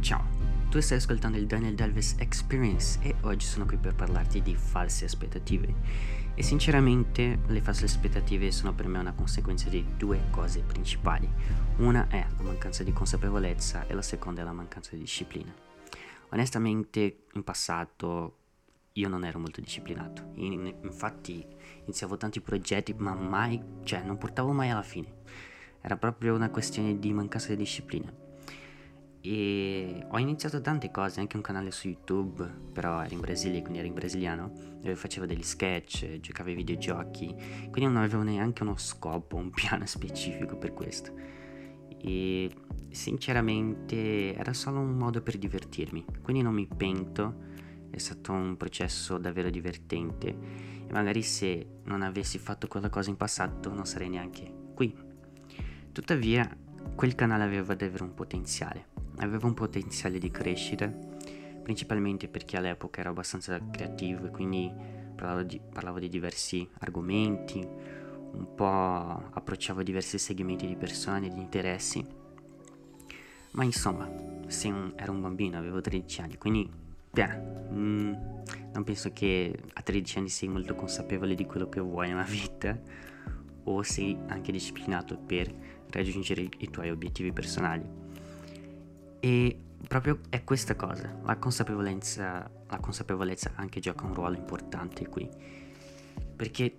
Ciao, tu stai ascoltando il Daniel Dalves Experience e oggi sono qui per parlarti di false aspettative. E sinceramente le false aspettative sono per me una conseguenza di due cose principali. Una è la mancanza di consapevolezza e la seconda è la mancanza di disciplina. Onestamente in passato io non ero molto disciplinato, in, infatti iniziavo tanti progetti ma mai, cioè non portavo mai alla fine. Era proprio una questione di mancanza di disciplina e ho iniziato tante cose, anche un canale su YouTube, però ero in Brasile, quindi ero in brasiliano, dove facevo degli sketch, giocavo ai videogiochi, quindi non avevo neanche uno scopo, un piano specifico per questo. E sinceramente era solo un modo per divertirmi, quindi non mi pento, è stato un processo davvero divertente e magari se non avessi fatto quella cosa in passato non sarei neanche qui. Tuttavia, quel canale aveva davvero un potenziale aveva un potenziale di crescita, principalmente perché all'epoca ero abbastanza creativo e quindi parlavo di, parlavo di diversi argomenti, un po' approcciavo diversi segmenti di persone, di interessi. Ma insomma, un, ero un bambino, avevo 13 anni, quindi beh, mm, non penso che a 13 anni sei molto consapevole di quello che vuoi nella vita o sei anche disciplinato per raggiungere i tuoi obiettivi personali. E proprio è questa cosa, la consapevolezza, la consapevolezza anche gioca un ruolo importante qui. Perché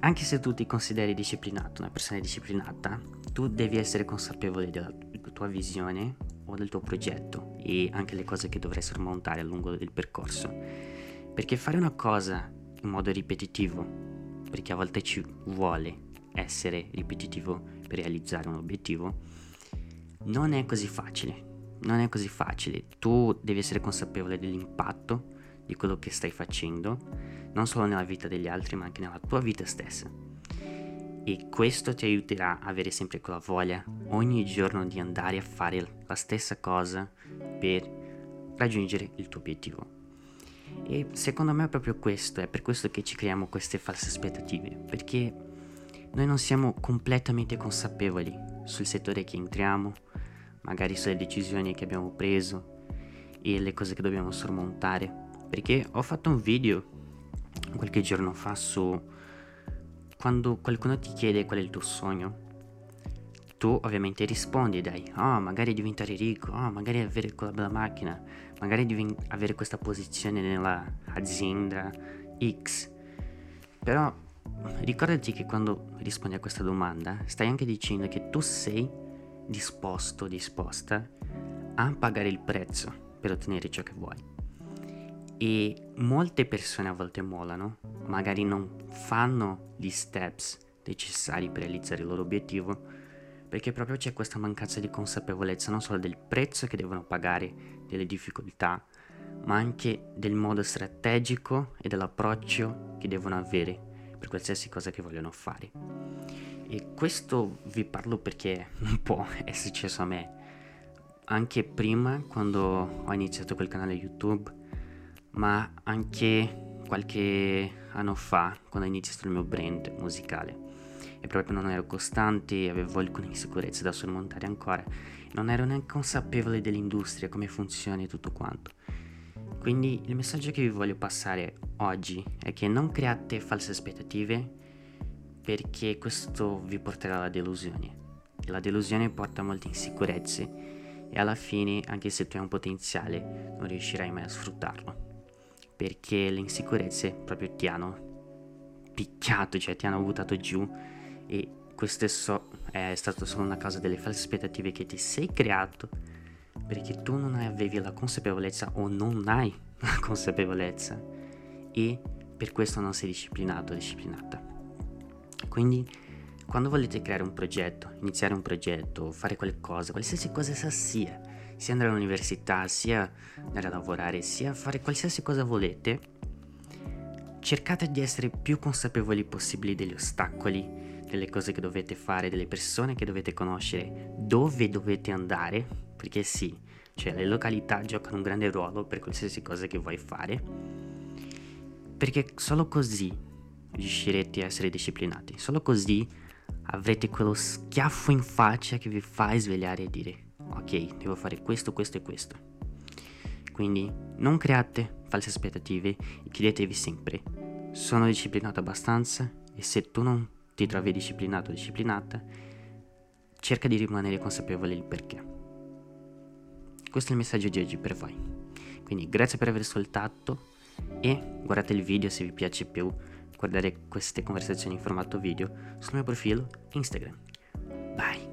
anche se tu ti consideri disciplinato, una persona disciplinata, tu devi essere consapevole della tua visione o del tuo progetto e anche le cose che dovrai sormontare a lungo del percorso. Perché fare una cosa in modo ripetitivo, perché a volte ci vuole essere ripetitivo per realizzare un obiettivo, non è così facile non è così facile. Tu devi essere consapevole dell'impatto di quello che stai facendo, non solo nella vita degli altri, ma anche nella tua vita stessa. E questo ti aiuterà a avere sempre quella voglia ogni giorno di andare a fare la stessa cosa per raggiungere il tuo obiettivo. E secondo me è proprio questo, è per questo che ci creiamo queste false aspettative, perché noi non siamo completamente consapevoli sul settore che entriamo, magari sulle decisioni che abbiamo preso e le cose che dobbiamo sormontare. Perché ho fatto un video qualche giorno fa su quando qualcuno ti chiede qual è il tuo sogno. Tu ovviamente rispondi dai, oh magari diventare ricco, oh magari avere quella bella macchina, magari diven- avere questa posizione nella azienda X. Però ricordati che quando rispondi a questa domanda stai anche dicendo che tu sei disposto, disposta a pagare il prezzo per ottenere ciò che vuoi. E molte persone a volte mollano, magari non fanno gli steps necessari per realizzare il loro obiettivo, perché proprio c'è questa mancanza di consapevolezza non solo del prezzo che devono pagare, delle difficoltà, ma anche del modo strategico e dell'approccio che devono avere per qualsiasi cosa che vogliono fare. E questo vi parlo perché un po' è successo a me. Anche prima, quando ho iniziato quel canale YouTube, ma anche qualche anno fa, quando ho iniziato il mio brand musicale. E proprio non ero costante, avevo alcune insicurezze da sormontare ancora. Non ero neanche consapevole dell'industria, come funziona e tutto quanto. Quindi il messaggio che vi voglio passare oggi è che non create false aspettative perché questo vi porterà alla delusione. La delusione porta a molte insicurezze e alla fine, anche se tu hai un potenziale, non riuscirai mai a sfruttarlo. Perché le insicurezze proprio ti hanno picchiato, cioè ti hanno buttato giù e questo è, so- è stato solo una causa delle false aspettative che ti sei creato perché tu non avevi la consapevolezza o non hai la consapevolezza e per questo non sei disciplinato o disciplinata. Quindi quando volete creare un progetto, iniziare un progetto, fare qualcosa, qualsiasi cosa essa sia, sia andare all'università, sia andare a lavorare, sia fare qualsiasi cosa volete, cercate di essere più consapevoli possibili degli ostacoli, delle cose che dovete fare, delle persone che dovete conoscere, dove dovete andare, perché sì, cioè le località giocano un grande ruolo per qualsiasi cosa che vuoi fare, perché solo così riuscirete a essere disciplinati. Solo così avrete quello schiaffo in faccia che vi fa svegliare e dire ok, devo fare questo, questo e questo. Quindi non create false aspettative e chiedetevi sempre, sono disciplinato abbastanza? E se tu non ti trovi disciplinato o disciplinata, cerca di rimanere consapevole del perché. Questo è il messaggio di oggi per voi. Quindi grazie per aver ascoltato e guardate il video se vi piace più guardare queste conversazioni in formato video sul mio profilo Instagram. Bye!